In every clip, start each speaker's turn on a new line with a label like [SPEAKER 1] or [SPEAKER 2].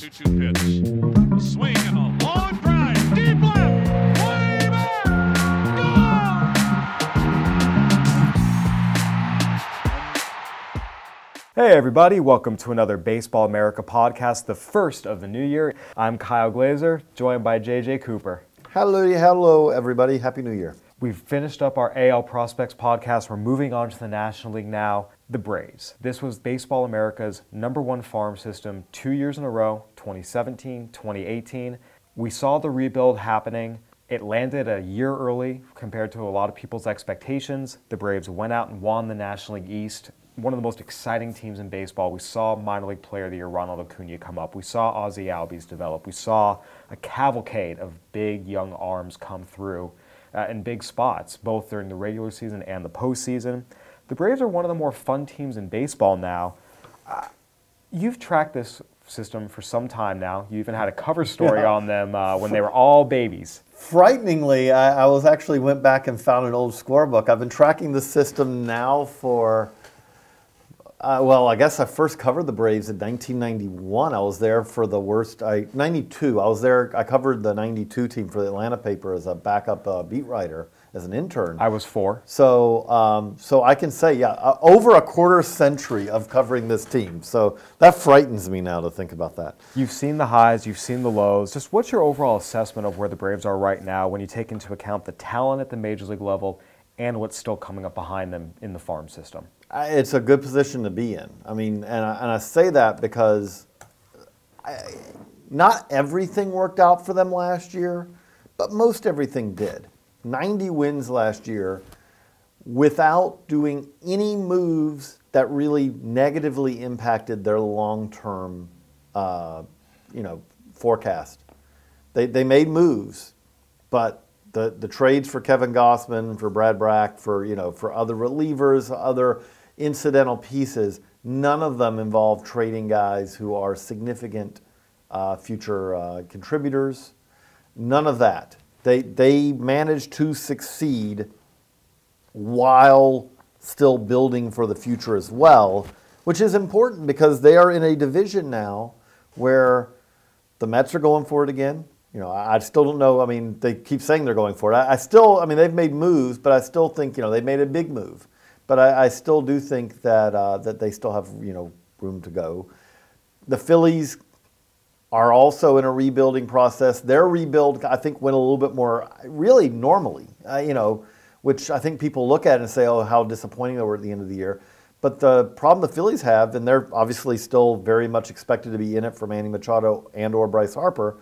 [SPEAKER 1] 2-2 pitch. A swing and a long drive. Deep left. Way back.
[SPEAKER 2] Hey, everybody, welcome to another Baseball America podcast, the first of the new year. I'm Kyle Glaser, joined by JJ Cooper.
[SPEAKER 3] Hello, hello, everybody. Happy New Year.
[SPEAKER 2] We've finished up our AL Prospects podcast. We're moving on to the National League now, the Braves. This was Baseball America's number one farm system two years in a row, 2017, 2018. We saw the rebuild happening. It landed a year early compared to a lot of people's expectations. The Braves went out and won the National League East one of the most exciting teams in baseball. We saw minor league player of the year Ronald Acuna come up. We saw Ozzie Albies develop. We saw a cavalcade of big young arms come through uh, in big spots, both during the regular season and the postseason. The Braves are one of the more fun teams in baseball now. Uh, you've tracked this system for some time now. You even had a cover story
[SPEAKER 3] Yeah.
[SPEAKER 2] on them uh, when they were all babies.
[SPEAKER 3] Frighteningly, I, I was actually went back and found an old scorebook. I've been tracking the system now for, uh, well, I guess I first covered the Braves in 1991. I was there for the worst, I 92. I was there. I covered the 92 team for the Atlanta paper as a backup uh, beat writer as an intern.
[SPEAKER 2] I was four.
[SPEAKER 3] So, um, so I can say, yeah, uh, over a quarter century of covering this team. So that frightens me now to think about that.
[SPEAKER 2] You've seen the highs, you've seen the lows. Just what's your overall assessment of where the Braves are right now when you take into account the talent at the major league level and what's still coming up behind them in the farm system?
[SPEAKER 3] It's a good position to be in. I mean, and I, and I say that because I, not everything worked out for them last year, but most everything did. 90 wins last year without doing any moves that really negatively impacted their long-term, uh, you know, forecast. They, they made moves, but the, the trades for Kevin Gausman, for Brad Brach, for you know, for other relievers, other incidental pieces, none of them involve trading guys who are significant uh, future uh, contributors. None of that. They they managed to succeed while still building for the future as well, which is important because they are in a division now where the Mets are going for it again. You know, I still don't know. I mean, they keep saying they're going for it. I still, I mean, they've made moves, but I still think you know they made a big move. But I, I still do think that uh, that they still have you know room to go. The Phillies are also in a rebuilding process. Their rebuild, I think, went a little bit more really normally. Uh, you know, which I think people look at and say, "Oh, how disappointing they were at the end of the year." But the problem the Phillies have, and they're obviously still very much expected to be in it for Manny Machado and or Bryce Harper.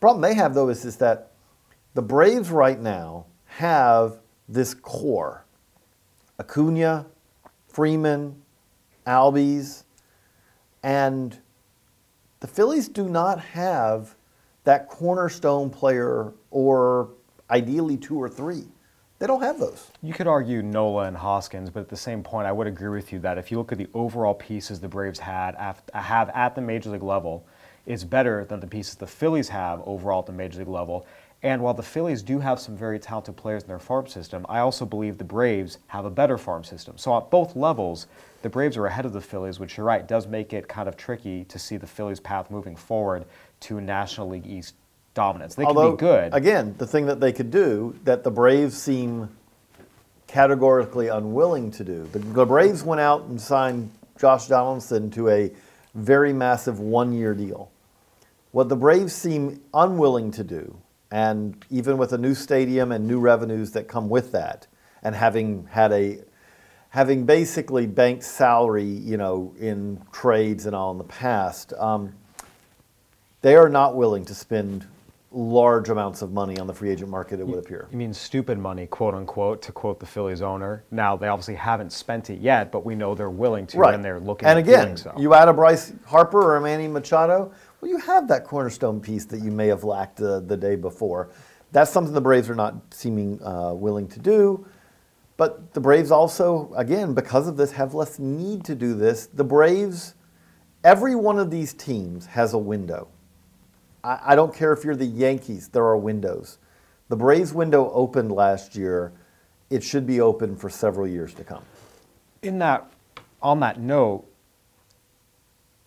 [SPEAKER 3] Problem they have though is, is that the Braves right now have this core: Acuna, Freeman, Albies, and the Phillies do not have that cornerstone player or ideally two or three. They don't have those.
[SPEAKER 2] You could argue Nola and Hoskins, but at the same point, I would agree with you that if you look at the overall pieces the Braves had have at the major league level, it's better than the pieces the Phillies have overall at the major league level. And while the Phillies do have some very talented players in their farm system, I also believe the Braves have a better farm system. So at both levels, the Braves are ahead of the Phillies, which you're right does make it kind of tricky to see the Phillies' path moving forward to National League East dominance. They can be good.
[SPEAKER 3] Again, the thing that they could do that the Braves seem categorically unwilling to do. The, the Braves went out and signed Josh Donaldson to a very massive one-year deal. What the Braves seem unwilling to do, and even with a new stadium and new revenues that come with that, and having had a having basically banked salary, you know, in trades and all in the past, um, they are not willing to spend large amounts of money on the free agent market, it would appear.
[SPEAKER 2] You mean stupid money, quote unquote, to quote the Phillies owner. Now they obviously haven't spent it yet, but we know they're willing to, and they're looking
[SPEAKER 3] And
[SPEAKER 2] at
[SPEAKER 3] again,
[SPEAKER 2] so.
[SPEAKER 3] you add a Bryce Harper or a Manny Machado, well, you have that cornerstone piece that you may have lacked uh, the day before. That's something the Braves are not seeming uh, willing to do. But the Braves also, again, because of this, have less need to do this. The Braves, every one of these teams has a window. I, I don't care if you're the Yankees, there are windows. The Braves window opened last year. It should be open for several years to come.
[SPEAKER 2] in that, on that note,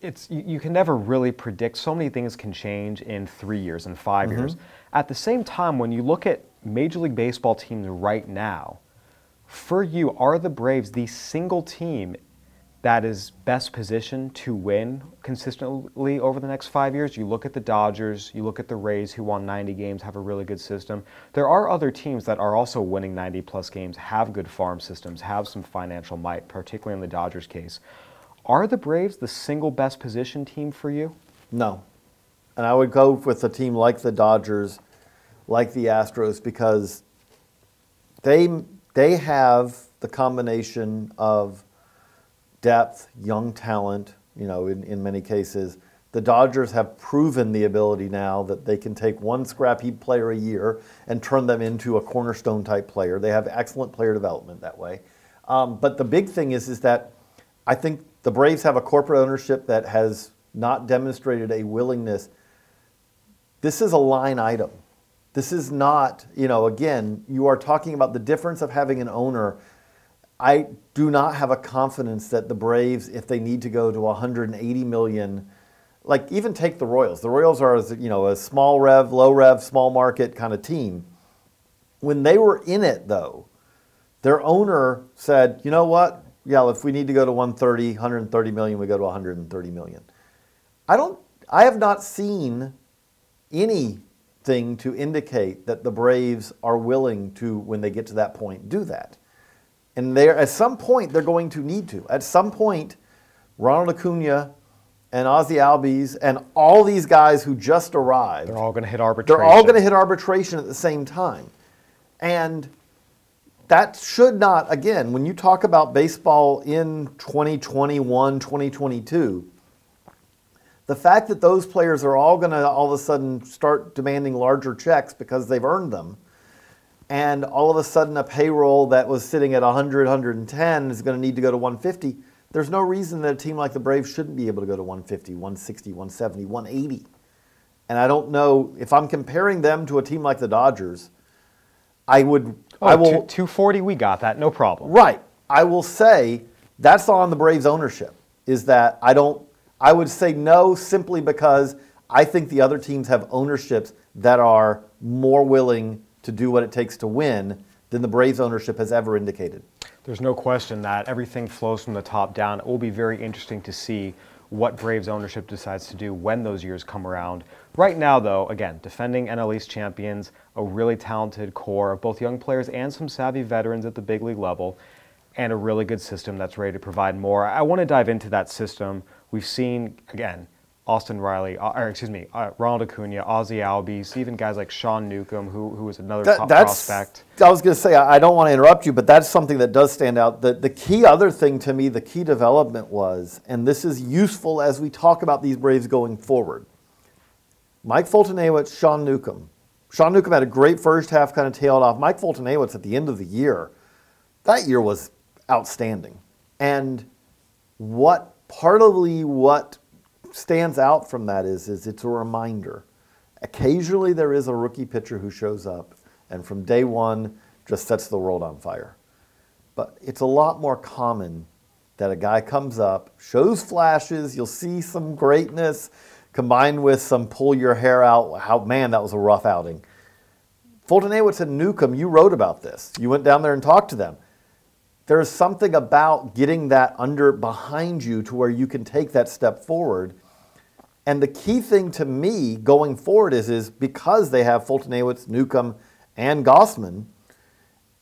[SPEAKER 2] it's you, you can never really predict. So many things can change in three years and 5 mm-hmm. years. At the same time, when you look at Major League Baseball teams right now, for you, are the Braves the single team that is best positioned to win consistently over the next five years? You look at the Dodgers, you look at the Rays, who won 90 games, have a really good system. There are other teams that are also winning 90 plus games, have good farm systems, have some financial might, particularly in the Dodgers case. Are the Braves the single best position team for you?
[SPEAKER 3] No. And I would go with a team like the Dodgers, like the Astros, because they, they have the combination of depth, young talent, you know, in, in many cases. The Dodgers have proven the ability now that they can take one scrap heap player a year and turn them into a cornerstone type player. They have excellent player development that way. Um, but the big thing is, is that I think the Braves have a corporate ownership that has not demonstrated a willingness. This is a line item. This is not, you know, again, you are talking about the difference of having an owner. I do not have a confidence that the Braves, if they need to go to 180 million, like even take the Royals. The Royals are, you know, a small rev, low rev, small market kind of team. When they were in it, though, their owner said, you know what? Yeah, if we need to go to 130, 130 million, we go to 130 million. I don't. I have not seen anything to indicate that the Braves are willing to, when they get to that point, do that. And there, at some point, they're going to need to. At some point, Ronald Acuna and Ozzie Albies and all these guys who just arrived,
[SPEAKER 2] They're all going to hit arbitration.
[SPEAKER 3] they're all going to hit arbitration at the same time. And that should not, again, when you talk about baseball in 2021, 2022, the fact that those players are all going to all of a sudden start demanding larger checks because they've earned them, and all of a sudden a payroll that was sitting at 100, 110 is going to need to go to 150, there's no reason that a team like the Braves shouldn't be able to go to 150, 160, 170, 180. And I don't know if I'm comparing them to a team like the Dodgers, I would
[SPEAKER 2] Oh,
[SPEAKER 3] I will
[SPEAKER 2] 240, we got that, no problem.
[SPEAKER 3] Right. I will say that's on the Braves ownership. Is that I don't I would say no simply because I think the other teams have ownerships that are more willing to do what it takes to win than the Braves ownership has ever indicated.
[SPEAKER 2] There's no question that everything flows from the top down. It will be very interesting to see what Braves ownership decides to do when those years come around. Right now, though, again, defending NL East champions, a really talented core of both young players and some savvy veterans at the big league level, and a really good system that's ready to provide more. I want to dive into that system. We've seen, again, Austin Riley, uh, or excuse me, uh, Ronald Acuna, Ozzie Albies, even guys like Sean Newcomb, who, who is another
[SPEAKER 3] That-
[SPEAKER 2] top
[SPEAKER 3] that's,
[SPEAKER 2] prospect.
[SPEAKER 3] I was going to say, I I don't want to interrupt you, but that's something that does stand out. The, the key other thing to me, the key development was, and this is useful as we talk about these Braves going forward. Mike Foltynewicz, Sean Newcomb. Sean Newcomb had a great first half, kind of tailed off. Mike Foltynewicz at the end of the year, that year was outstanding. And what partly what stands out from that is, is it's a reminder. Occasionally there is a rookie pitcher who shows up and from day one just sets the world on fire. But it's a lot more common that a guy comes up, shows flashes, you'll see some greatness combined with some pull your hair out. How man, that was a rough outing. Foltynewicz and Newcomb, you wrote about this. You went down there and talked to them. There's something about getting that under behind you to where you can take that step forward. And the key thing to me going forward is, is because they have Foltynewicz, Newcomb, and Gausman,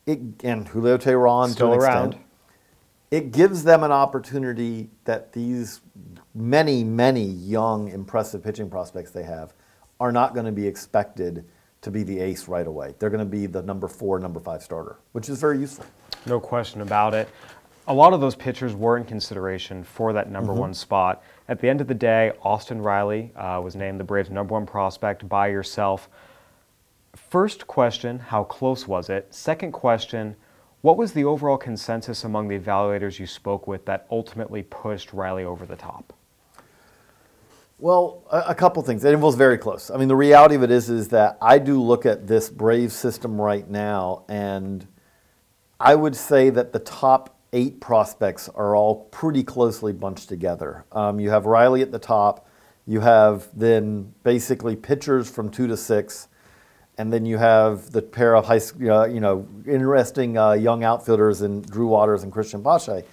[SPEAKER 3] it, and Julio Teheran
[SPEAKER 2] Still
[SPEAKER 3] to an
[SPEAKER 2] around.
[SPEAKER 3] extent, it gives them an opportunity that these many, many young, impressive pitching prospects they have are not going to be expected to be the ace right away. They're going to be the number four, number five starter, which is very useful.
[SPEAKER 2] No question about it. A lot of those pitchers were in consideration for that number one spot. At the end of the day, Austin Riley uh, was named the Braves' number one prospect by yourself. First question, how close was it? Second question, what was the overall consensus among the evaluators you spoke with that ultimately pushed Riley over the top?
[SPEAKER 3] Well, a, a couple things. It was very close. I mean, the reality of it is, is that I do look at this Brave system right now, and I would say that the top eight prospects are all pretty closely bunched together. Um, you have Riley at the top. You have then basically pitchers from two to six, and then you have the pair of high, uh, you know, interesting uh, young outfielders in Drew Waters and Cristian Pache.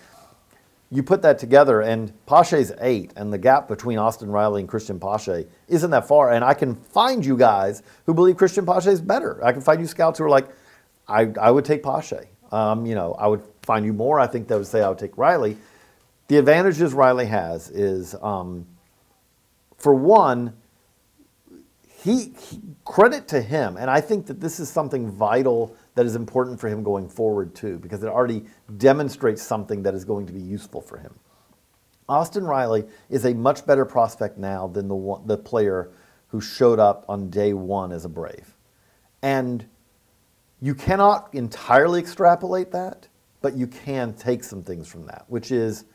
[SPEAKER 3] You put that together, and Pache's eight, and the gap between Austin Riley and Cristian Pache isn't that far. And I can find you guys who believe Cristian Pache is better. I can find you scouts who are like, I, I would take Pache. Um, you know, I would find you more. I think they would say I would take Riley. The advantages Riley has is, um, for one, he, he- credit to him, and I think that this is something vital that is important for him going forward too, because it already demonstrates something that is going to be useful for him. Austin Riley is a much better prospect now than the one, the player who showed up on day one as a Brave, and you cannot entirely extrapolate that, but you can take some things from that, which is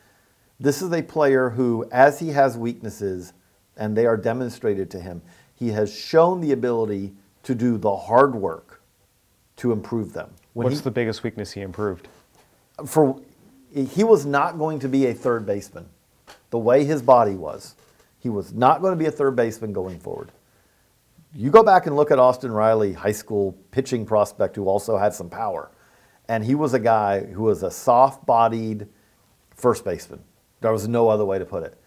[SPEAKER 3] this is a player who, as he has weaknesses, and they are demonstrated to him, he has shown the ability to do the hard work to improve them. When
[SPEAKER 2] What's
[SPEAKER 3] he,
[SPEAKER 2] the biggest weakness he improved?
[SPEAKER 3] for he was not going to be a third baseman the way his body was he was not going to be a third baseman going forward you go back and look at austin riley high school pitching prospect who also had some power and he was a guy who was a soft-bodied first baseman there was no other way to put it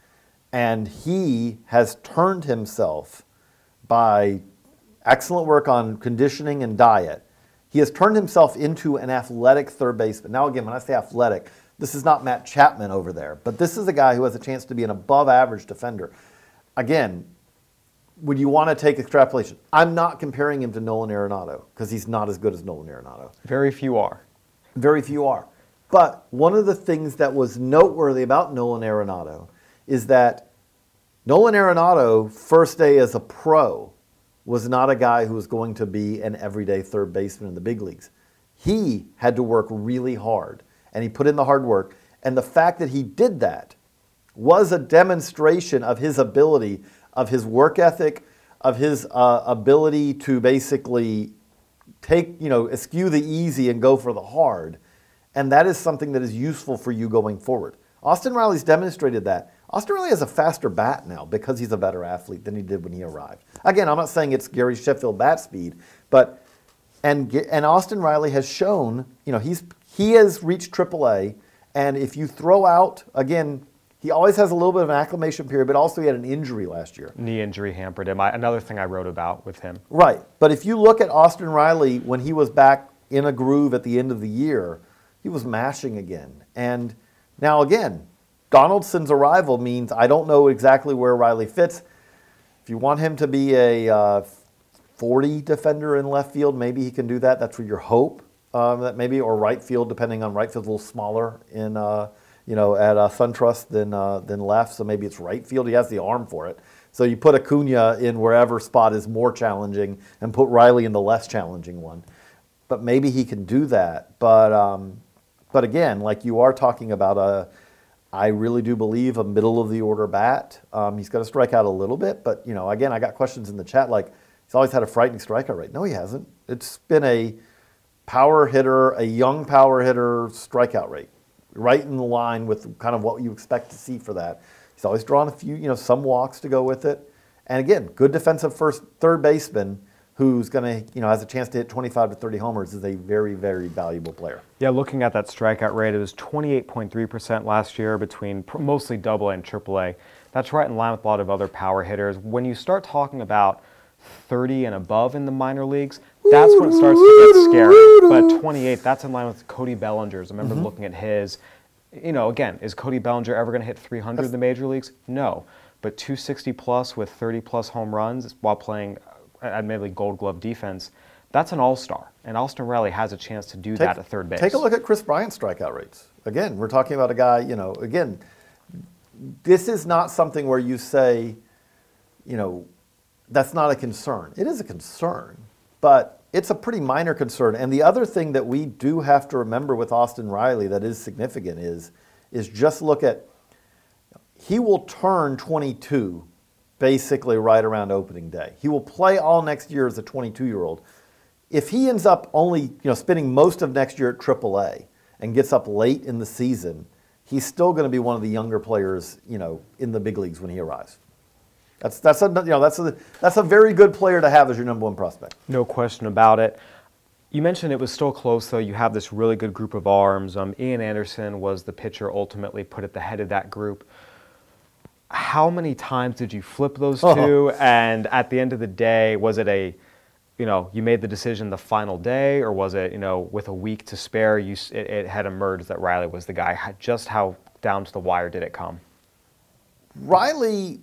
[SPEAKER 3] and he has turned himself by excellent work on conditioning and diet, he has turned himself into an athletic third baseman. Now, again, when I say athletic, this is not Matt Chapman over there, but this is a guy who has a chance to be an above average defender. Again, would you want to take extrapolation? I'm not comparing him to Nolan Arenado because he's not as good as Nolan Arenado.
[SPEAKER 2] Very few are.
[SPEAKER 3] Very few are. But one of the things that was noteworthy about Nolan Arenado is that Nolan Arenado, first day as a pro, was not a guy who was going to be an everyday third baseman in the big leagues. He had to work really hard, and he put in the hard work. And the fact that he did that was a demonstration of his ability, of his work ethic, of his uh, ability to basically take, you know, eschew the easy and go for the hard. And that is something that is useful for you going forward. Austin Riley's demonstrated that. Austin Riley has a faster bat now because he's a better athlete than he did when he arrived. Again, I'm not saying it's Gary Sheffield bat speed, but and and Austin Riley has shown, you know, he's he has reached AAA, and if you throw out again, he always has a little bit of an acclimation period, but also he had an injury last year.
[SPEAKER 2] Knee injury hampered him. I, another thing I wrote about with him.
[SPEAKER 3] Right. But if you look at Austin Riley when he was back in a groove at the end of the year, he was mashing again. And now, again, Donaldson's arrival means I don't know exactly where Riley fits. If you want him to be a uh, 40 defender in left field, maybe he can do that. That's your hope. Um, that maybe or right field, depending on right field, a little smaller in uh, you know at uh, SunTrust than uh, than left. So maybe it's right field. He has the arm for it. So you put Acuna in wherever spot is more challenging, and put Riley in the less challenging one. But maybe he can do that. But um, but again, like you are talking about a, I really do believe a middle of the order bat. Um, he's got to strike out a little bit, but you know, again, I got questions in the chat like he's always had a frightening strikeout rate. No, he hasn't. It's been a power hitter, a young power hitter strikeout rate, right in the line with kind of what you expect to see for that. He's always drawn a few, you know, some walks to go with it, and again, good defensive first, third baseman who's going to, you know, has a chance to hit 25 to 30 homers is a very, very valuable player.
[SPEAKER 2] Yeah, looking at that strikeout rate, it was 28.3% last year between pr- mostly double A and triple A. That's right in line with a lot of other power hitters. When you start talking about 30 and above in the minor leagues, that's when it starts to get scary. But 28, that's in line with Cody Bellinger's. I remember mm-hmm. looking at his. You know, again, is Cody Bellinger ever going to hit 300 in the major leagues? No. But 260 plus with 30 plus home runs while playing, Uh, admittedly, gold glove defense, that's an all star. And Austin Riley has a chance to do that at third base.
[SPEAKER 3] Take a look at Kris Bryant's strikeout rates. Again, we're talking about a guy, you know, again, this is not something where you say, you know, that's not a concern. It is a concern, but it's a pretty minor concern. And the other thing that we do have to remember with Austin Riley that is significant is, is just look at he will turn 22 basically right around opening day. He will play all next year as a 22 year old. If he ends up only you know spending most of next year at AAA and gets up late in the season, he's still going to be one of the younger players, you know, in the big leagues when he arrives. That's that's a you know that's a that's a very good player to have as your number one prospect.
[SPEAKER 2] No question about it. You mentioned it was still close, though. You have this really good group of arms. Um, Ian Anderson was the pitcher ultimately put at the head of that group. How many times did you flip those two?
[SPEAKER 3] Oh.
[SPEAKER 2] And at the end of the day, was it a, you know, you made the decision the final day, or was it, you know, with a week to spare, you it, it had emerged that Riley was the guy? Just how down to the wire did it come?
[SPEAKER 3] Riley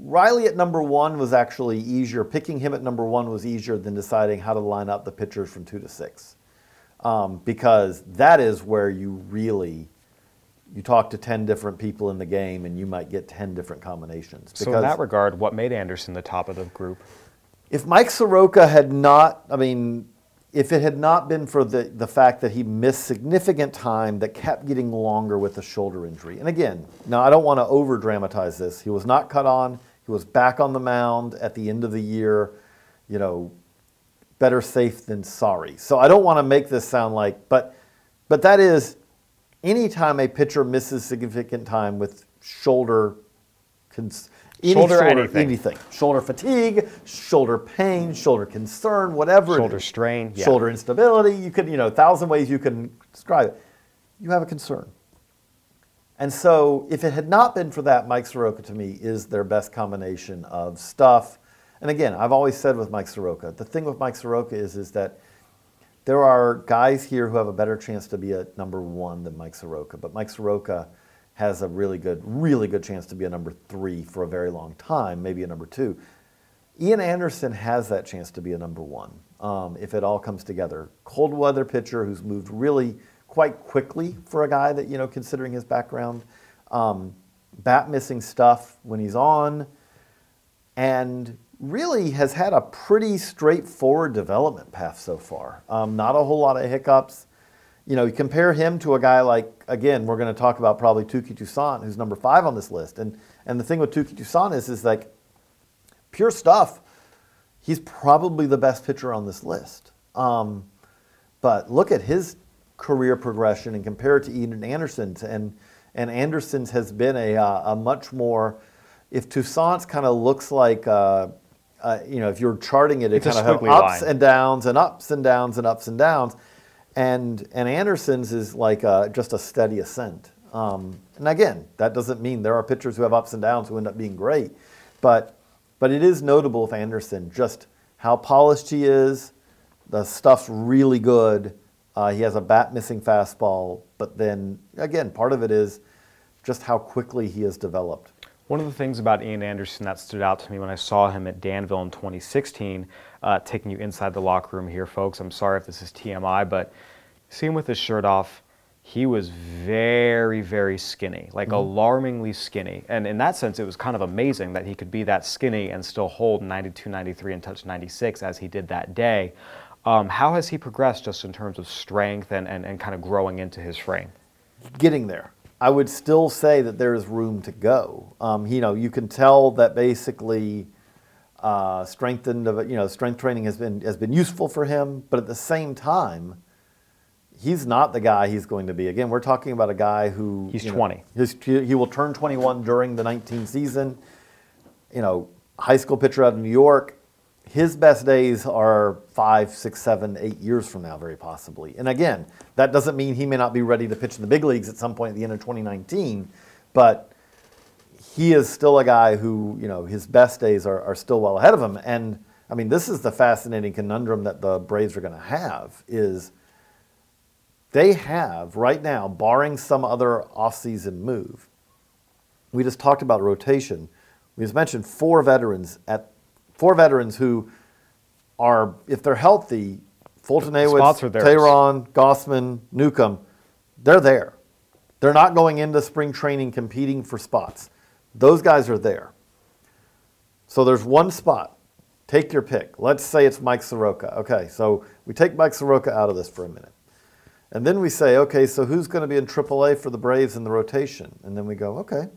[SPEAKER 3] Riley at number one was actually easier. Picking him at number one was easier than deciding how to line up the pitchers from two to six, um, because that is where you really you talk to ten different people in the game and you might get ten different combinations.
[SPEAKER 2] So in that regard, what made Anderson the top of the group?
[SPEAKER 3] if Mike Soroka had not, I mean, if it had not been for the, the fact that he missed significant time that kept getting longer with a shoulder injury. And again, now I don't want to over dramatize this. He was not cut on, he was back on the mound at the end of the year, you know, better safe than sorry. So I don't want to make this sound like, but but that is anytime a pitcher misses significant time with shoulder cons-
[SPEAKER 2] Shoulder
[SPEAKER 3] shoulder
[SPEAKER 2] anything.
[SPEAKER 3] anything. Shoulder fatigue, shoulder pain, shoulder concern, whatever.
[SPEAKER 2] Shoulder strain, yeah.
[SPEAKER 3] Shoulder instability. You could, you know, a thousand ways you can describe it. You have a concern. And so, if it had not been for that, Mike Soroka to me is their best combination of stuff. And again, I've always said with Mike Soroka, the thing with Mike Soroka is, is that there are guys here who have a better chance to be a number one than Mike Soroka. But Mike Soroka has a really good, really good chance to be a number three for a very long time, maybe a number two. Ian Anderson has that chance to be a number one um, if it all comes together. Cold weather pitcher who's moved really quite quickly for a guy that, you know, considering his background. Um, bat missing stuff when he's on, and really has had a pretty straightforward development path so far. Um, not a whole lot of hiccups. You know, you compare him to a guy like, again, we're going to talk about probably Touki Toussaint, who's number five on this list. And, and the thing with Touki Toussaint is, is like, pure stuff, he's probably the best pitcher on this list. Um, but look at his career progression and compare it to Ian Anderson's. And, and Anderson's has been a, uh, a much more, if Toussaint's kind of looks like, uh, uh, you know, if you're charting it, it
[SPEAKER 2] It's
[SPEAKER 3] kind of have
[SPEAKER 2] squiggly
[SPEAKER 3] ups
[SPEAKER 2] line.
[SPEAKER 3] and downs and ups and downs and ups and downs. And, and Anderson's is like uh, just a steady ascent. Um, and again, that doesn't mean there are pitchers who have ups and downs who end up being great. But, but it is notable with Anderson just how polished he is. The stuff's really good. Uh, he has a bat missing fastball. But then, again, part of it is just how quickly he has developed.
[SPEAKER 2] One of the things about Ian Anderson that stood out to me when I saw him at Danville in 2016, uh, taking you inside the locker room here, folks. I'm sorry if this is TMI, but seeing him with his shirt off. He was very, very skinny, like alarmingly skinny. And in that sense, it was kind of amazing that he could be that skinny and still hold 92, 93, and touch 96 as he did that day. Um, how has he progressed just in terms of strength and, and, and kind of growing into his frame?
[SPEAKER 3] getting there. I would still say that there is room to go. Um, you know, you can tell that basically uh, strengthened, you know, strength training has been has been useful for him, but at the same time, he's not the guy he's going to be. Again, we're talking about a guy who
[SPEAKER 2] He's
[SPEAKER 3] you know,
[SPEAKER 2] 20.
[SPEAKER 3] his- he will turn 21 during the 19 season. You know, high school pitcher out of New York. His best days are five, six, seven, eight years from now, very possibly. And again, that doesn't mean he may not be ready to pitch in the big leagues at some point at the end of 2019, but he is still a guy who, you know, his best days are, are still well ahead of him. And I mean, this is the fascinating conundrum that the Braves are going to have is they have right now, barring some other offseason move, we just talked about rotation. We just mentioned four veterans at four veterans who are, if they're healthy, Fulton Awitz. Teheran, Gausman, Newcomb, they're there. They're not going into spring training competing for spots. Those guys are there. So there's one spot. Take your pick. Let's say it's Mike Soroka. Okay, so we take Mike Soroka out of this for a minute. And then we say, okay, so who's going to be in AAA for the Braves in the rotation? And then we go, okay.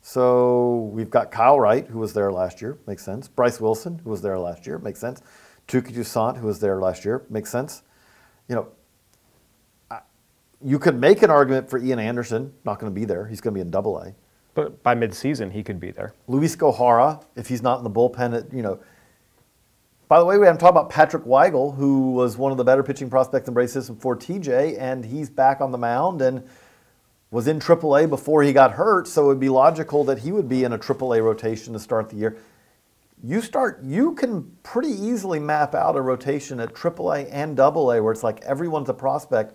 [SPEAKER 3] So we've got Kyle Wright, who was there last year, makes sense. Bryce Wilson, who was there last year, makes sense. Touki Toussaint, who was there last year, makes sense. You know, you could make an argument for Ian Anderson, not going to be there. He's going to be in Double A.
[SPEAKER 2] But by midseason, he could be there.
[SPEAKER 3] Luiz Gohara, if he's not in the bullpen, at, you know. By the way, we haven't talked about Patrick Weigel, who was one of the better pitching prospects in Braves system for TJ, and he's back on the mound and was in AAA before he got hurt, so it would be logical that he would be in a AAA rotation to start the year. You start, you can pretty easily map out a rotation at AAA and AA where it's like everyone's a prospect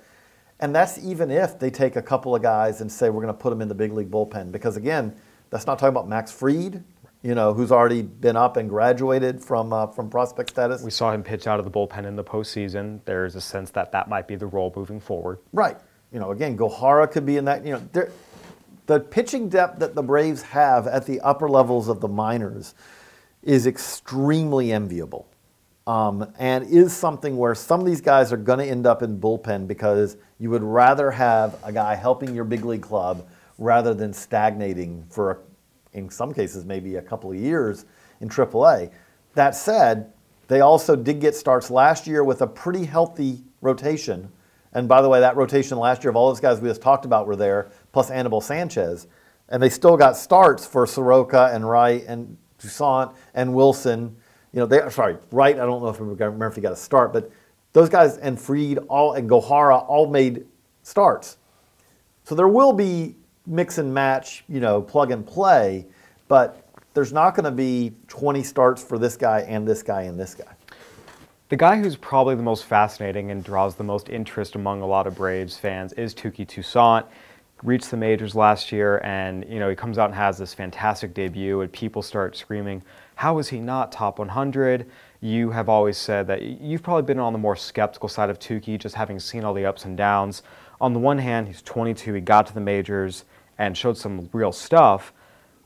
[SPEAKER 3] and that's even if they take a couple of guys and say, we're going to put them in the big league bullpen. Because again, that's not talking about Max Fried, you know, who's already been up and graduated from, uh, from prospect status.
[SPEAKER 2] We saw him pitch out of the bullpen in the postseason. There's a sense that that might be the role moving forward.
[SPEAKER 3] Right. You know, again, Gohara could be in that. You know, the pitching depth that the Braves have at the upper levels of the minors is extremely enviable um, and is something where some of these guys are going to end up in bullpen because you would rather have a guy helping your big league club rather than stagnating for, in some cases, maybe a couple of years in AAA. That said, they also did get starts last year with a pretty healthy rotation. And by the way, that rotation last year of all those guys we just talked about were there, plus Anibal Sanchez. And they still got starts for Soroka and Wright and Toussaint and Wilson you know, they sorry, Wright. I don't know if I remember if he got a start, but those guys and Fried all and Gohara all made starts. So there will be mix and match, you know, plug and play, but there's not going to be 20 starts for this guy and this guy and this guy.
[SPEAKER 2] The guy who's probably the most fascinating and draws the most interest among a lot of Braves fans is Touki Toussaint. Reached the majors last year, and you know he comes out and has this fantastic debut, and people start screaming, how is he not top 100? You have always said that you've probably been on the more skeptical side of Touki, just having seen all the ups and downs. On the one hand, he's 22, he got to the majors and showed some real stuff.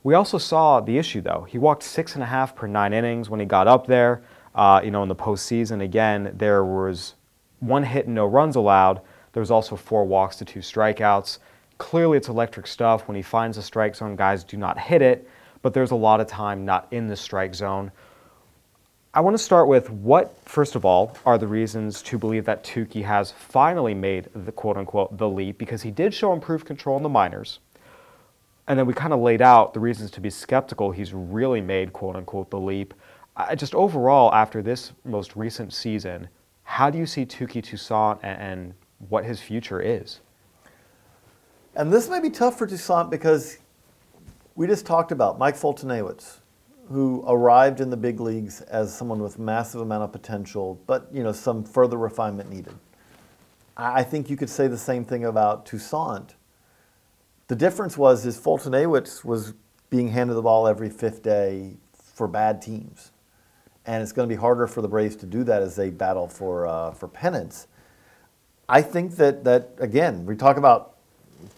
[SPEAKER 2] We also saw the issue, though. He walked six and a half per nine innings when he got up there. Uh, you know, in the postseason, again, there was one hit and no runs allowed. There was also four walks to two strikeouts. Clearly, it's electric stuff. When he finds the strike zone, guys do not hit it but there's a lot of time not in the strike zone. I want to start with what, first of all, are the reasons to believe that Touki has finally made the quote unquote the leap because he did show improved control in the minors. And then we kind of laid out the reasons to be skeptical he's really made quote unquote the leap. Just overall, after this most recent season, how do you see Touki Toussaint and, and what his future is?
[SPEAKER 3] And this may be tough for Toussaint because we just talked about Mike Foltynewicz, who arrived in the big leagues as someone with massive amount of potential, but you know some further refinement needed. I think you could say the same thing about Toussaint. The difference was is Foltynewicz was being handed the ball every fifth day for bad teams, and it's going to be harder for the Braves to do that as they battle for uh, for pennants. I think that that again we talk about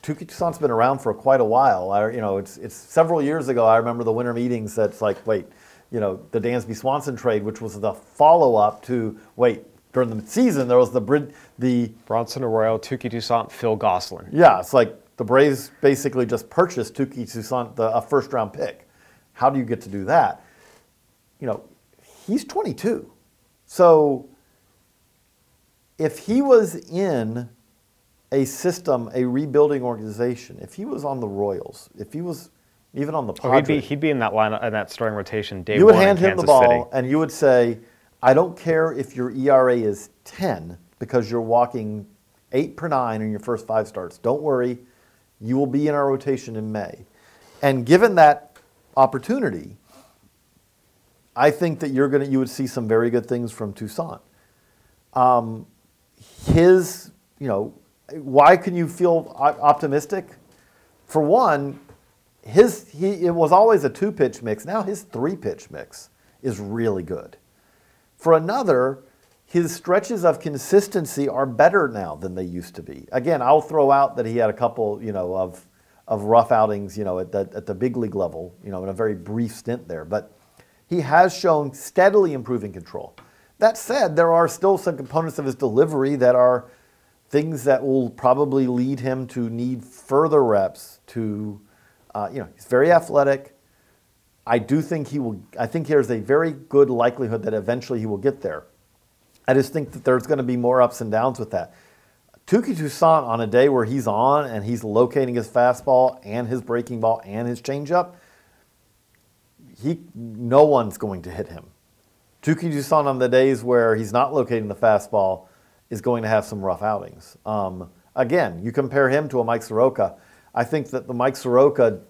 [SPEAKER 3] Touki Toussaint's been around for quite a while. I, you know, it's, it's several years ago. I remember the winter meetings. That's like, wait, you know, the Dansby Swanson trade, which was the follow up to wait during the season there was the the
[SPEAKER 2] Bronson Arroyo, Touki Toussaint, Phil Gosselin.
[SPEAKER 3] Yeah, it's like the Braves basically just purchased Touki Toussaint, the, a first round pick. How do you get to do that? You know, he's 22, so if he was in a system, a rebuilding organization, if he was on the Royals, if he was even on the Padres,
[SPEAKER 2] oh, he'd be he'd be in that line in that starting rotation. Day
[SPEAKER 3] you would hand him
[SPEAKER 2] Kansas
[SPEAKER 3] the ball,
[SPEAKER 2] City.
[SPEAKER 3] and you would say, "I don't care if your ERA is ten because you're walking eight per nine in your first five starts. Don't worry, you will be in our rotation in May." And given that opportunity, I think that you're gonna you would see some very good things from Toussaint. Um, his, you know, why can you feel optimistic? For one, his he it was always a two pitch mix. Now his three pitch mix is really good. For another, his stretches of consistency are better now than they used to be. Again, I'll throw out that he had a couple, you know, of of rough outings, you know, at the, at the big league level, you know, in a very brief stint there. But he has shown steadily improving control. That said, there are still some components of his delivery that are things that will probably lead him to need further reps to, uh, you know, he's very athletic. I do think he will, I think there's a very good likelihood that eventually he will get there. I just think that there's going to be more ups and downs with that. Touki Toussaint on a day where he's on and he's locating his fastball and his breaking ball and his changeup, he no one's going to hit him. Touki Toussaint on the days where he's not locating the fastball is going to have some rough outings. Um, again, you compare him to a Mike Soroka. I think that the Mike Soroka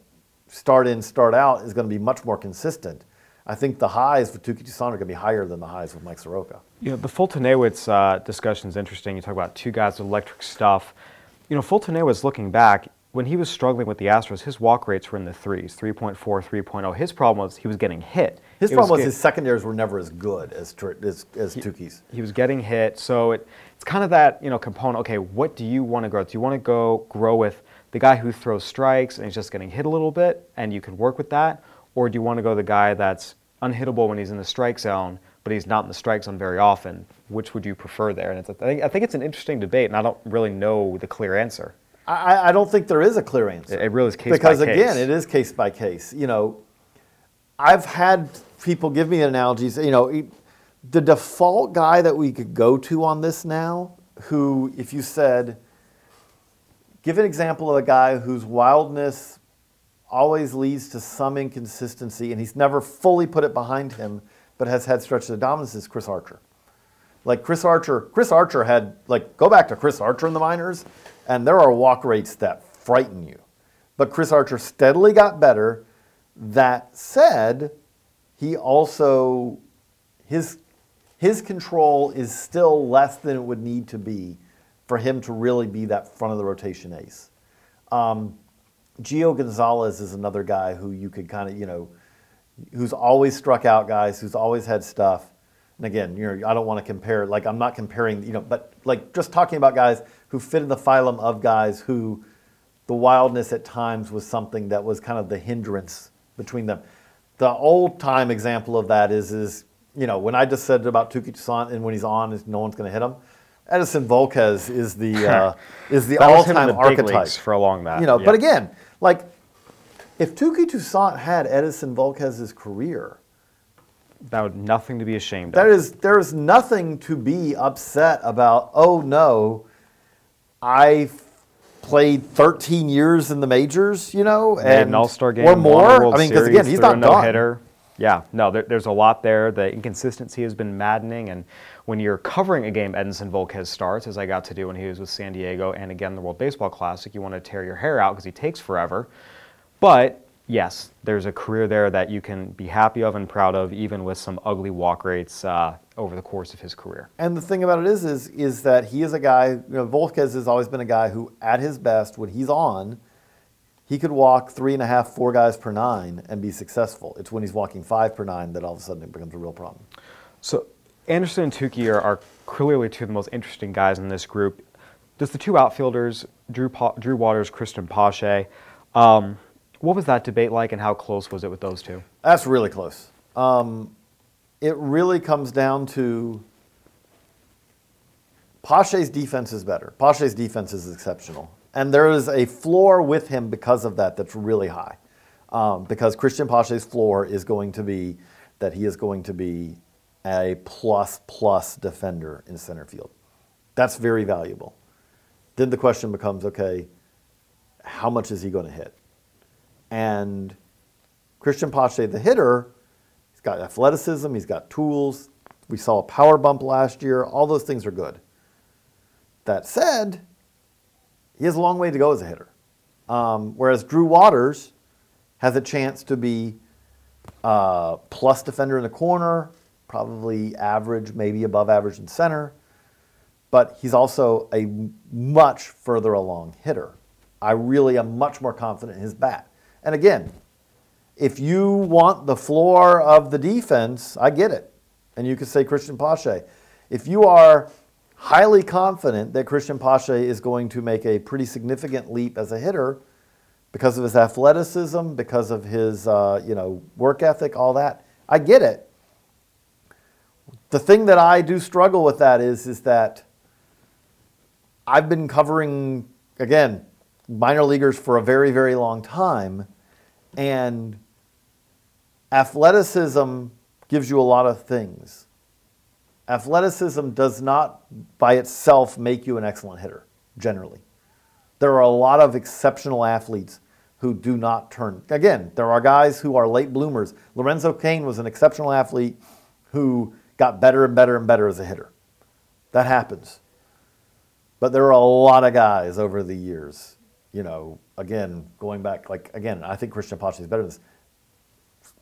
[SPEAKER 3] start in, start out is going to be much more consistent. I think the highs for Touki Toussaint are going to be higher than the highs with Mike Soroka.
[SPEAKER 2] You know, the Foltynewicz uh, discussion is interesting. You talk about two guys with electric stuff. You know, Foltynewicz, looking back, when he was struggling with the Astros, his walk rates were in the threes, 3.4, 3.0. His problem was he was getting hit.
[SPEAKER 3] His
[SPEAKER 2] It
[SPEAKER 3] problem was
[SPEAKER 2] get-
[SPEAKER 3] his secondaries were never as good as as, as Touki's.
[SPEAKER 2] he was getting hit. So it, it's kind of that you know component. Okay, what do you want to grow? Do you want to go grow with the guy who throws strikes and he's just getting hit a little bit, and you can work with that, or do you want to go the guy that's unhittable when he's in the strike zone, but he's not in the strike zone very often? Which would you prefer there? And it's, I think I think it's an interesting debate, and I don't really know the clear answer.
[SPEAKER 3] I, I don't think there is a clear answer.
[SPEAKER 2] It- really is case by
[SPEAKER 3] because
[SPEAKER 2] case.
[SPEAKER 3] again, it is case by case. You know, I've had people give me analogies. You know, the default guy that we could go to on this now, who, if you said, give an example of a guy whose wildness always leads to some inconsistency, and he's never fully put it behind him, but has had stretches of dominance, is Chris Archer. Like Chris Archer, Chris Archer had like go back to Chris Archer in the minors, and there are walk rates that frighten you. But Chris Archer steadily got better. That said, he also his his control is still less than it would need to be for him to really be that front of the rotation ace. Um, Gio Gonzalez is another guy who you could kind of, you know, who's always struck out guys, who's always had stuff. And again, you know, I don't want to compare, like, I'm not comparing, you know, but like just talking about guys who fit in the phylum of guys who the wildness at times was something that was kind of the hindrance between them. The old time example of that is, is you know, when I just said about Touki Toussaint and when he's on, is no one's going to hit him. Edinson Volquez is the uh, is the
[SPEAKER 2] That was him in
[SPEAKER 3] all-time archetype
[SPEAKER 2] for a long that.
[SPEAKER 3] you know,
[SPEAKER 2] yeah.
[SPEAKER 3] but again, like if Touki Toussaint had Edinson Volquez's career,
[SPEAKER 2] that would nothing to be ashamed
[SPEAKER 3] that
[SPEAKER 2] of.
[SPEAKER 3] is there is nothing to be upset about. Oh no, I played 13 years in the majors, you know,
[SPEAKER 2] Made
[SPEAKER 3] and
[SPEAKER 2] an All-Star game,
[SPEAKER 3] or more. I mean, because again, he's not done.
[SPEAKER 2] no-hitter. Yeah, no, there, there's a lot there. The inconsistency has been maddening, and when you're covering a game Edinson Volquez starts, as I got to do when he was with San Diego, and again the World Baseball Classic, you want to tear your hair out because he takes forever. But yes, there's a career there that you can be happy of and proud of, even with some ugly walk rates uh, over the course of his career.
[SPEAKER 3] And the thing about it is, is, is that he is a guy. You know, Volquez has always been a guy who, at his best, when he's on, he could walk three and a half, four guys per nine and be successful. It's when he's walking five per nine that all of a sudden it becomes a real problem.
[SPEAKER 2] So Anderson and Touki are, are clearly two of the most interesting guys in this group. Does the two outfielders, Drew, pa- Drew Waters, Cristian Pache, um, what was that debate like, and how close was it with those two?
[SPEAKER 3] That's really close. Um, it really comes down to Pache's defense is better. Pache's defense is exceptional. And there is a floor with him because of that that's really high. Um, because Cristian Pache's floor is going to be that he is going to be a plus plus defender in center field. That's very valuable. Then the question becomes okay, how much is he going to hit? And Cristian Pache, the hitter, he's got athleticism, he's got tools. We saw a power bump last year. All those things are good. That said, he has a long way to go as a hitter. Um, whereas Drew Waters has a chance to be uh, plus defender in the corner, probably average, maybe above average in center. But he's also a much further along hitter. I really am much more confident in his bat. And again, if you want the floor of the defense, I get it. And you could say Cristian Pache. If you are highly confident that Cristian Pache is going to make a pretty significant leap as a hitter because of his athleticism, because of his uh, you know work ethic, all that, I get it. The thing that I do struggle with that is is that I've been covering again minor leaguers for a very very long time, and athleticism gives you a lot of things. Athleticism does not by itself make you an excellent hitter. generally. There are a lot of exceptional athletes who do not turn. Again, there are guys who are late bloomers. Lorenzo Cain was an exceptional athlete who got better and better and better as a hitter. That happens. But there are a lot of guys over the years, you know, again, going back, like, again, I think Cristian Pache is better than this.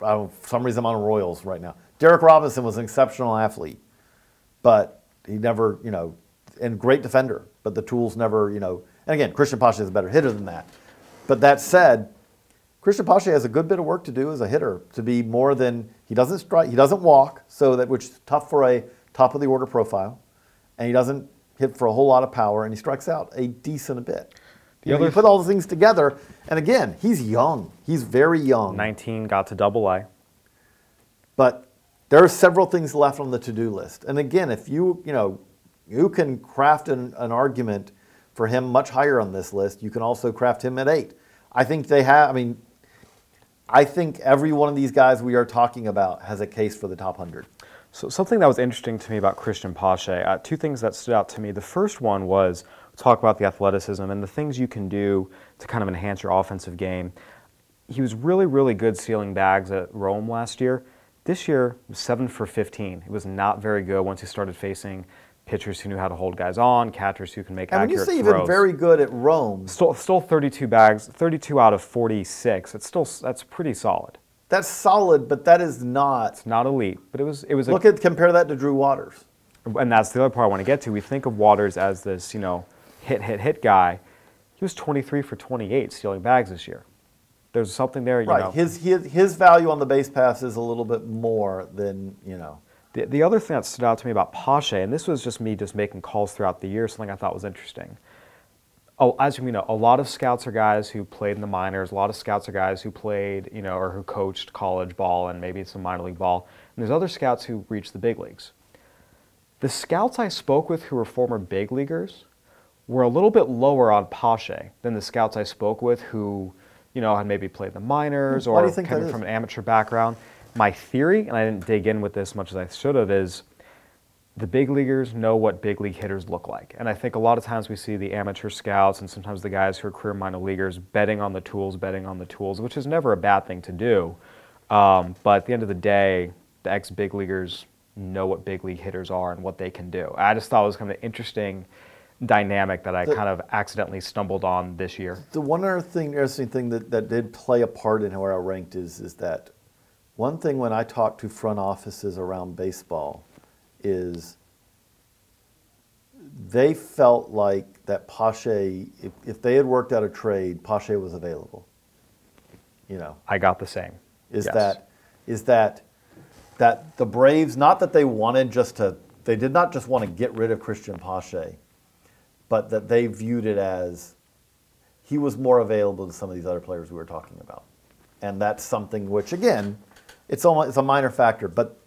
[SPEAKER 3] I don't, for some reason, I'm on Royals right now. Derrick Robinson was an exceptional athlete, but he never, you know, and great defender, but the tools never, you know, and again, Cristian Pache is a better hitter than that. But that said, Cristian Pache has a good bit of work to do as a hitter to be more than he doesn't strike, he doesn't walk, so that which is tough for a top of the order profile, and he doesn't hit for a whole lot of power, and he strikes out a decent bit.
[SPEAKER 2] The
[SPEAKER 3] You, know, you put all the things together, and again, he's young. He's very young.
[SPEAKER 2] 19 got to double A.
[SPEAKER 3] But there are several things left on the to-do list. And again, if you, you know, you can craft an, an argument for him much higher on this list, you can also craft him at eight. I think they have, I mean, I think every one of these guys we are talking about has a case for the top 100.
[SPEAKER 2] So something that was interesting to me about Cristian Pache, uh, two things that stood out to me. The first one was talk about the athleticism and the things you can do to kind of enhance your offensive game. He was really, really good sealing bags at Rome last year. This year, was seven for 15. It was not very good once he started facing pitchers who knew how to hold guys on, catchers who can make
[SPEAKER 3] And when you
[SPEAKER 2] accurate
[SPEAKER 3] say even very good at Rome,
[SPEAKER 2] Still, still 32 bags, 32 out of 46. It's still that's pretty solid.
[SPEAKER 3] that's solid, but that is not.
[SPEAKER 2] It's not elite, but it was it was a
[SPEAKER 3] Look at compare that to Drew Waters.
[SPEAKER 2] and that's the other part I want to get to. We think of Waters as this, you know, hit, hit, hit guy. He was 23 for 28 stealing bags this year. There's something there, you
[SPEAKER 3] Right.
[SPEAKER 2] know.
[SPEAKER 3] His, his his value on the base pass is a little bit more than, you know.
[SPEAKER 2] The, the other thing that stood out to me about Pache, and this was just me just making calls throughout the year, something I thought was interesting. Oh, as you know, a lot of scouts are guys who played in the minors. A lot of scouts are guys who played, you know, or who coached college ball and maybe some minor league ball. And there's other scouts who reached the big leagues. The scouts I spoke with who were former big leaguers were a little bit lower on Pache than the scouts I spoke with who, you know, had maybe played the minors
[SPEAKER 3] Why
[SPEAKER 2] or coming from an amateur background. My theory, and I didn't dig in with this much as I should have, is the big leaguers know what big league hitters look like. And I think a lot of times we see the amateur scouts and sometimes the guys who are career minor leaguers betting on the tools, betting on the tools, which is never a bad thing to do. Um, but at the end of the day, the ex big leaguers know what big league hitters are and what they can do. I just thought it was kind of interesting dynamic that I
[SPEAKER 3] The-
[SPEAKER 2] kind of accidentally stumbled on this year.
[SPEAKER 3] The one other thing, interesting thing that, that did play a part in where I ranked is, is that one thing when I talk to front offices around baseball is they felt like that Pache, if, if they had worked out a trade, Pache was available. You know,
[SPEAKER 2] I got the same.
[SPEAKER 3] is
[SPEAKER 2] Yes.
[SPEAKER 3] that is that that the Braves not that they wanted just to they did not just want to get rid of Cristian Pache, but that they viewed it as he was more available to some of these other players we were talking about, and that's something which again, it's almost it's a minor factor, but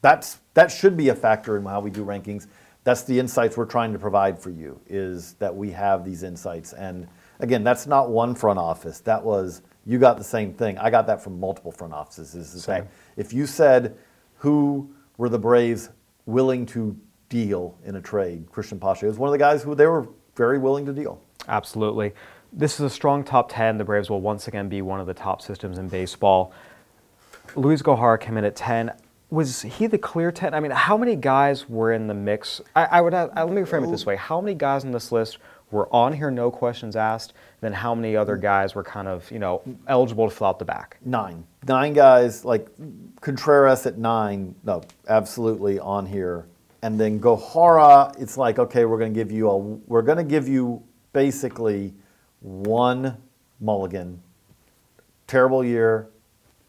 [SPEAKER 3] that's that should be a factor in how we do rankings. That's the insights we're trying to provide for you is that we have these insights, and again, that's not one front office. That was you got the same thing. I got that from multiple front offices. Is the
[SPEAKER 2] Same.
[SPEAKER 3] If you said who were the Braves willing to deal in a trade, Cristian Pache was one of the guys who they were very willing to deal.
[SPEAKER 2] Absolutely. This is a strong top 10. The Braves will once again be one of the top systems in baseball. Luiz Gohara came in at 10. Was he the clear 10? I mean, how many guys were in the mix? I, I would have, I, let me frame it this way. How many guys on this list were on here, no questions asked? Then how many other guys were kind of, you know, eligible to fill out the back?
[SPEAKER 3] Nine. Nine guys, like Contreras at nine, no, absolutely on here. And then Gohara, it's like, okay, we're going to give you a, we're going to give you basically one mulligan. Terrible year,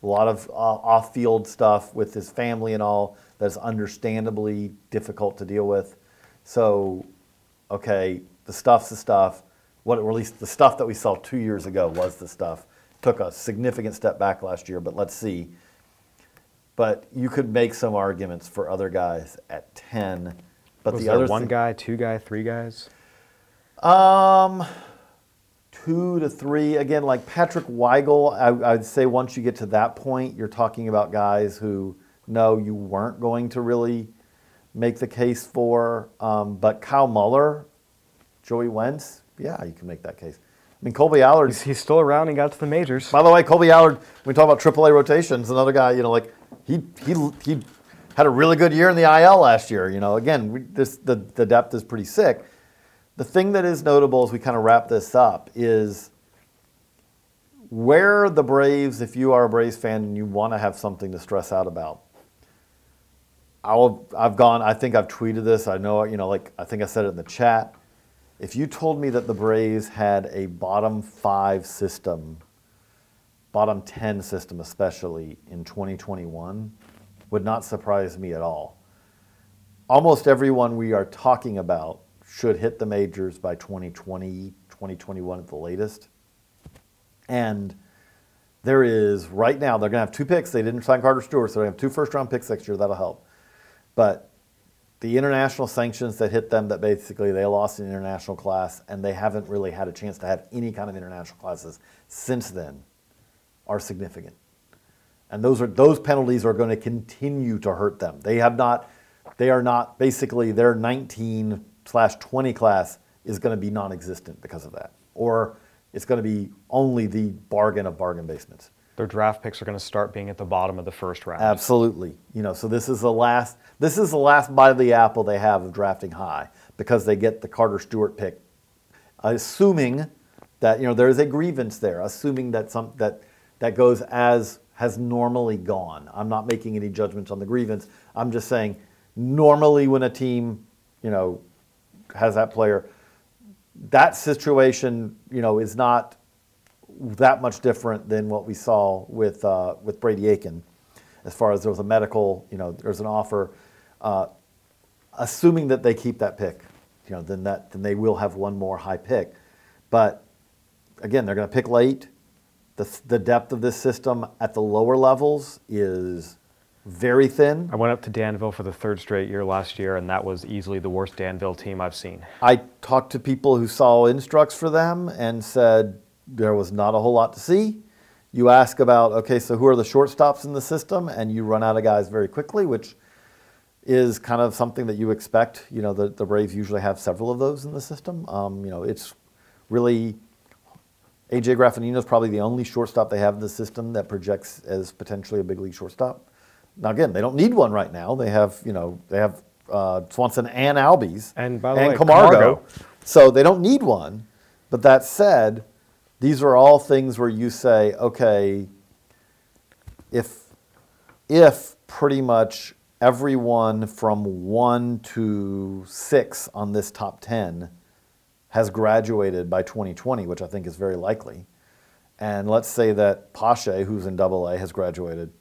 [SPEAKER 3] a lot of uh, off-field stuff with his family and all that's understandably difficult to deal with. So, okay, the stuff's the stuff. What, or at least the stuff that we saw two years ago was the stuff. Took a significant step back last year, but let's see. But you could make some arguments for other guys at 10. But
[SPEAKER 2] Was
[SPEAKER 3] the
[SPEAKER 2] there
[SPEAKER 3] other
[SPEAKER 2] one guy, two guy, three guys?
[SPEAKER 3] um, two to three. Again, like Patrick Weigel, I, I'd say once you get to that point, you're talking about guys who no, you weren't going to really make the case for. Um, but Kyle Muller, Joey Wentz, yeah, you can make that case. I mean, Kolby Allard.
[SPEAKER 2] He's, he's still around and got to the majors.
[SPEAKER 3] By the way, Kolby Allard. When we talk about AAA rotations, another guy. You know, like he he he had a really good year in the IL last year. You know, again, we, this the the depth is pretty sick. The thing that is notable as we kind of wrap this up is where the Braves, if you are a Braves fan and you want to have something to stress out about, I'll, I've gone, I think I've tweeted this. I know, you know, like I think I said it in the chat. If you told me that the Braves had a bottom five system, bottom 10 system especially in 2021, would not surprise me at all. Almost everyone we are talking about should hit the majors by 2020, 2021 at the latest. And there is right now, they're going to have two picks. They didn't sign Carter Stewart, so they have two first round picks next year. That'll help. But the international sanctions that hit them, that basically they lost an international class, and they haven't really had a chance to have any kind of international classes since then, are significant. And those are those penalties are going to continue to hurt them. They have not, they are not basically their 19 slash 20 class is going to be non-existent because of that, or it's going to be only the bargain of bargain basements.
[SPEAKER 2] Their draft picks are going to start being at the bottom of the first round.
[SPEAKER 3] Absolutely. You know, so this is the last this is the last bite of the apple they have of drafting high because they get the Carter Stewart pick, assuming that you know there is a grievance there, assuming that some that that goes as has normally gone. I'm not making any judgments on the grievance. I'm just saying normally when a team, you know, has that player, that situation, you know, is not that much different than what we saw with uh, with Brady Aiken, as far as there was a medical, you know, there's an offer. Uh, assuming that they keep that pick, you know, then that then they will have one more high pick. But again, they're going to pick late. The, the depth of this system at the lower levels is very thin.
[SPEAKER 2] I went up to Danville for the third straight year last year, and that was easily the worst Danville team I've seen.
[SPEAKER 3] I talked to people who saw instructs for them and said there was not a whole lot to see. You ask about, okay, so who are the shortstops in the system, and you run out of guys very quickly, which is kind of something that you expect. You know, the, the Braves usually have several of those in the system. Um, you know, it's really AJ Graffanino is probably the only shortstop they have in the system that projects as potentially a big league shortstop. Now, again, they don't need one right now. They have, you know, they have uh, Swanson and Albies
[SPEAKER 2] And by the
[SPEAKER 3] and
[SPEAKER 2] way,
[SPEAKER 3] Camargo.
[SPEAKER 2] Camargo.
[SPEAKER 3] So they don't need one. But that said, these are all things where you say, okay, if if pretty much everyone from one to six on this top ten has graduated by 2020, which I think is very likely, and let's say that Pache, who's in Double A, has graduated,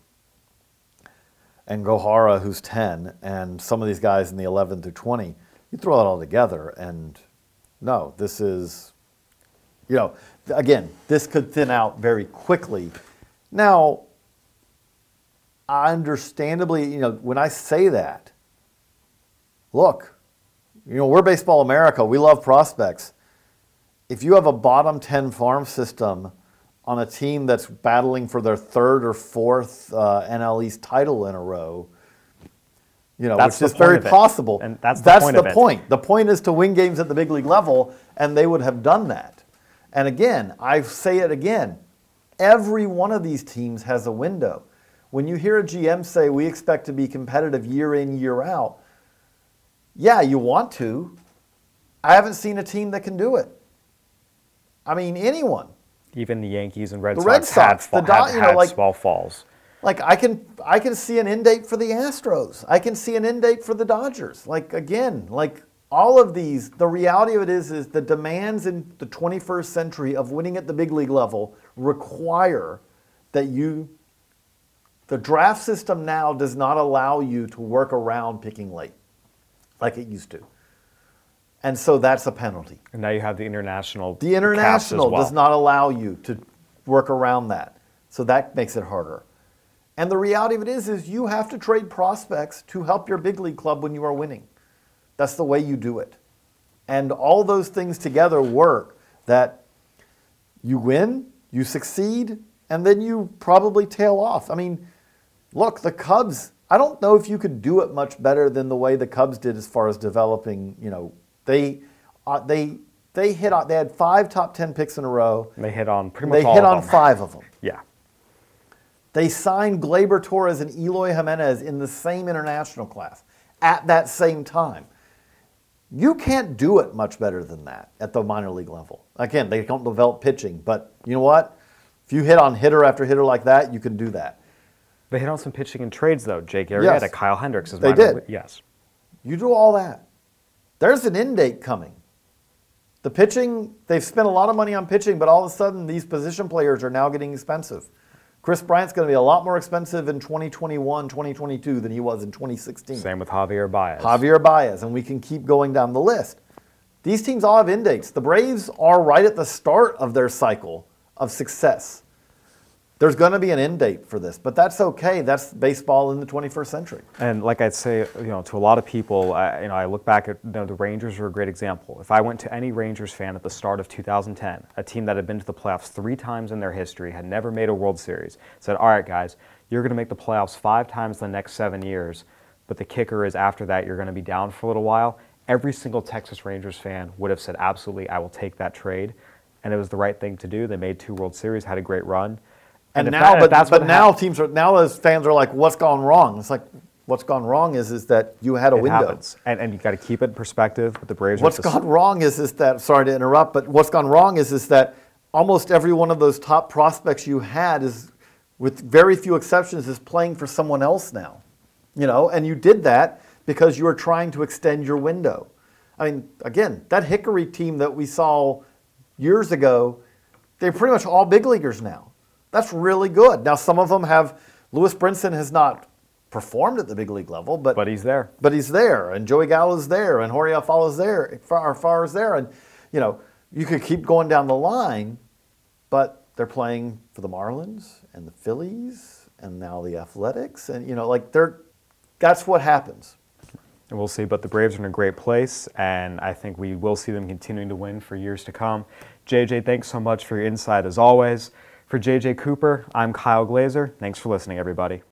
[SPEAKER 3] and Gohara, who's 10, and some of these guys in the 11 through 20, you throw it all together, and no, this is you know, again, this could thin out very quickly. Now, understandably, you know, when I say that, look, you know, we're Baseball America. We love prospects. If you have a bottom 10 farm system on a team that's battling for their third or fourth uh, NL East title in a row, you know,
[SPEAKER 2] That's
[SPEAKER 3] which is very
[SPEAKER 2] point of it.
[SPEAKER 3] possible.
[SPEAKER 2] And that's the
[SPEAKER 3] that's
[SPEAKER 2] point
[SPEAKER 3] the point. The point is to win games at the big league level, and they would have done that. And again, I say it again every one of these teams has a window. When you hear a GM say, we expect to be competitive year in, year out, yeah, you want to. I haven't seen a team that can do it. I mean, anyone.
[SPEAKER 2] Even the Yankees and Red
[SPEAKER 3] The
[SPEAKER 2] Sox
[SPEAKER 3] Red Sox,
[SPEAKER 2] had,
[SPEAKER 3] the Dod-
[SPEAKER 2] had,
[SPEAKER 3] you know,
[SPEAKER 2] had
[SPEAKER 3] like-
[SPEAKER 2] small falls.
[SPEAKER 3] Like I can I can see an end date for the Astros. I can see an end date for the Dodgers. Like again, like all of these, the reality of it is is the demands in the 21st century of winning at the big league level require that you the draft system now does not allow you to work around picking late like it used to. And so that's a penalty.
[SPEAKER 2] And now you have the international.
[SPEAKER 3] The international
[SPEAKER 2] well.
[SPEAKER 3] does not allow you to work around that. So that makes it harder. And the reality of it is is you have to trade prospects to help your big league club when you are winning. That's the way you do it. And all those things together work that you win, you succeed, and then you probably tail off. I mean, look, the Cubs, I don't know if you could do it much better than the way the Cubs did as far as developing, you know, they uh, they They hit on. They had five top ten picks in a row.
[SPEAKER 2] They hit on pretty much
[SPEAKER 3] They hit on
[SPEAKER 2] them.
[SPEAKER 3] five of them.
[SPEAKER 2] Yeah.
[SPEAKER 3] They signed Gleyber Torres and Eloy Jimenez in the same international class at that same time. You can't do it much better than that at the minor league level. Again, they don't develop pitching, but you know what? If you hit on hitter after hitter like that, you can do that.
[SPEAKER 2] They hit on some pitching and trades though. Jake Arrieta,
[SPEAKER 3] Yes.
[SPEAKER 2] Kyle Hendricks. Is
[SPEAKER 3] They did.
[SPEAKER 2] Yes.
[SPEAKER 3] You do all that. There's an end date coming. The pitching, they've spent a lot of money on pitching, but all of a sudden these position players are now getting expensive. Kris Bryant's going to be a lot more expensive in 2021, 2022 than he was in 2016.
[SPEAKER 2] Same with Javier Baez.
[SPEAKER 3] Javier Baez, and we can keep going down the list. These teams all have end dates. The Braves are right at the start of their cycle of success. There's going to be an end date for this, but that's okay. That's baseball in the 21st century.
[SPEAKER 2] And like I'd say, you know, to a lot of people, I, you know, I look back at you know, the Rangers are a great example. If I went to any Rangers fan at the start of 2010, a team that had been to the playoffs three times in their history, had never made a World Series, said, "All right, guys, you're going to make the playoffs five times the next seven years, but the kicker is after that you're going to be down for a little while." Every single Texas Rangers fan would have said, "Absolutely, I will take that trade," and it was the right thing to do. They made two World Series, had a great run.
[SPEAKER 3] And,
[SPEAKER 2] if
[SPEAKER 3] now,
[SPEAKER 2] that-
[SPEAKER 3] but,
[SPEAKER 2] that's
[SPEAKER 3] but
[SPEAKER 2] what
[SPEAKER 3] now
[SPEAKER 2] hap-
[SPEAKER 3] teams are now those fans are like, "What's gone wrong?" It's like, "What's gone wrong is is that you had a
[SPEAKER 2] it
[SPEAKER 3] window."
[SPEAKER 2] happens, and, and you got to keep it in perspective. With the Braves,
[SPEAKER 3] What's gone wrong is is that sorry to interrupt, but what's gone wrong is is that almost every one of those top prospects you had is, with very few exceptions, is playing for someone else now. You know, and you did that because you were trying to extend your window. I mean, again, that Hickory team that we saw years ago, they're pretty much all big leaguers now. That's really good. Now some of them have. Lewis Brinson has not performed at the big league level, but
[SPEAKER 2] But he's there.
[SPEAKER 3] but he's there, and Joey Gallo's there, and Jorge Alfaro's there, Far Far's there, and you know you could keep going down the line, but they're playing for the Marlins and the Phillies, and now the Athletics, and you know like they're that's what happens.
[SPEAKER 2] And we'll see. But the Braves are in a great place, and I think we will see them continuing to win for years to come. JJ, thanks so much for your insight as always. For JJ Cooper, I'm Kyle Glaser. Thanks for listening, everybody.